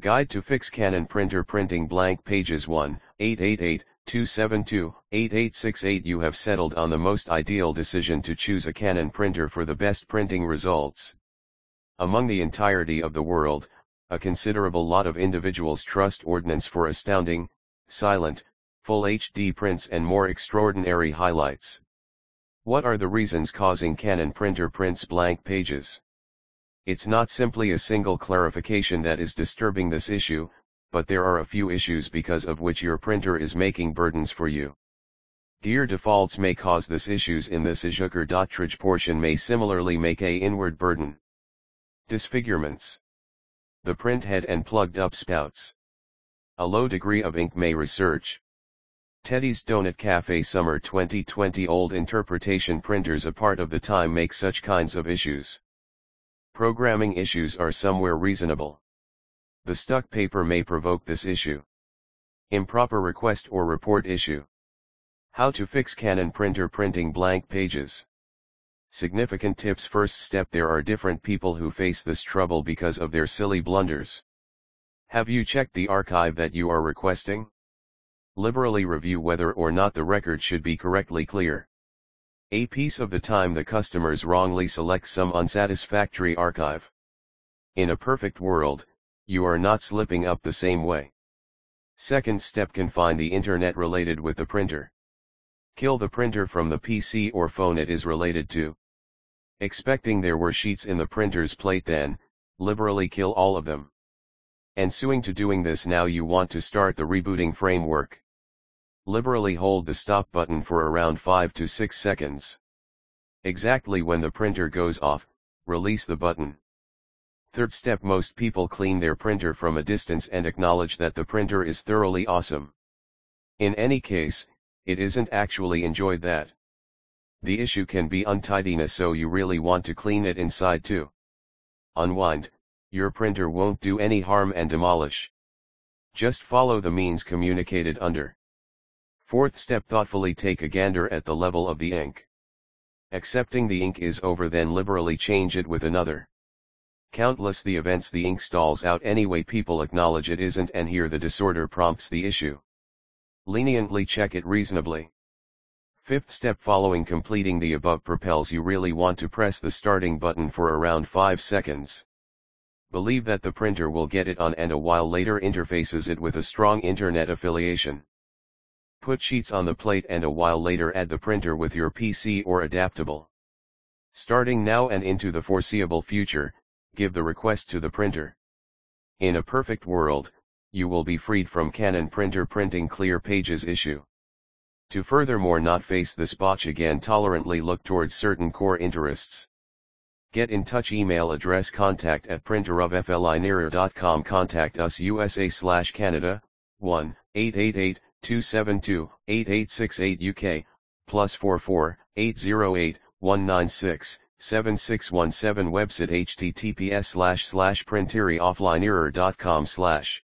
Guide to fix Canon printer printing blank pages 1, 888, 272, 8868 You have settled on the most ideal decision to choose a Canon printer for the best printing results. Among the entirety of the world, a considerable lot of individuals trust Ordnance for astounding, silent, full HD prints and more extraordinary highlights. What are the reasons causing Canon printer prints blank pages? It's not simply a single clarification that is disturbing this issue, but there are a few issues because of which your printer is making burdens for you. Gear defaults may cause this issues in this Azucar portion may similarly make a inward burden. Disfigurements. The print head and plugged up spouts. A low degree of ink may research. Teddy's Donut Cafe Summer 2020 Old interpretation printers a part of the time make such kinds of issues. Programming issues are somewhere reasonable. The stuck paper may provoke this issue. Improper request or report issue. How to fix Canon printer printing blank pages. Significant tips First step There are different people who face this trouble because of their silly blunders. Have you checked the archive that you are requesting? Liberally review whether or not the record should be correctly clear. A piece of the time the customers wrongly select some unsatisfactory archive. In a perfect world, you are not slipping up the same way. Second step Confine the internet related with the printer. Kill the printer from the PC or phone it is related to. Expecting there were sheets in the printer's plate then, liberally kill all of them. And suing to doing this now you want to start the rebooting framework. Liberally hold the stop button for around 5 to 6 seconds. Exactly when the printer goes off, release the button. Third step Most people clean their printer from a distance and acknowledge that the printer is thoroughly awesome. In any case, it isn't actually enjoyed that. The issue can be untidiness so you really want to clean it inside too. Unwind, your printer won't do any harm and demolish. Just follow the means communicated under. Fourth step thoughtfully take a gander at the level of the ink. Accepting the ink is over then liberally change it with another. Countless the events the ink stalls out anyway people acknowledge it isn't and here the disorder prompts the issue. Leniently check it reasonably. Fifth step following completing the above propels you really want to press the starting button for around 5 seconds. Believe that the printer will get it on and a while later interfaces it with a strong internet affiliation. Put sheets on the plate and a while later add the printer with your PC or adaptable. Starting now and into the foreseeable future, give the request to the printer. In a perfect world, you will be freed from Canon printer printing clear pages issue. To furthermore not face this botch again tolerantly look towards certain core interests. Get in touch email address contact at printerofflineerror.com contact us USA slash Canada, 1, 888, 272, 8868 UK, plus 44, 808, 196, 7617 website https slash slash printerofflineerror.com slash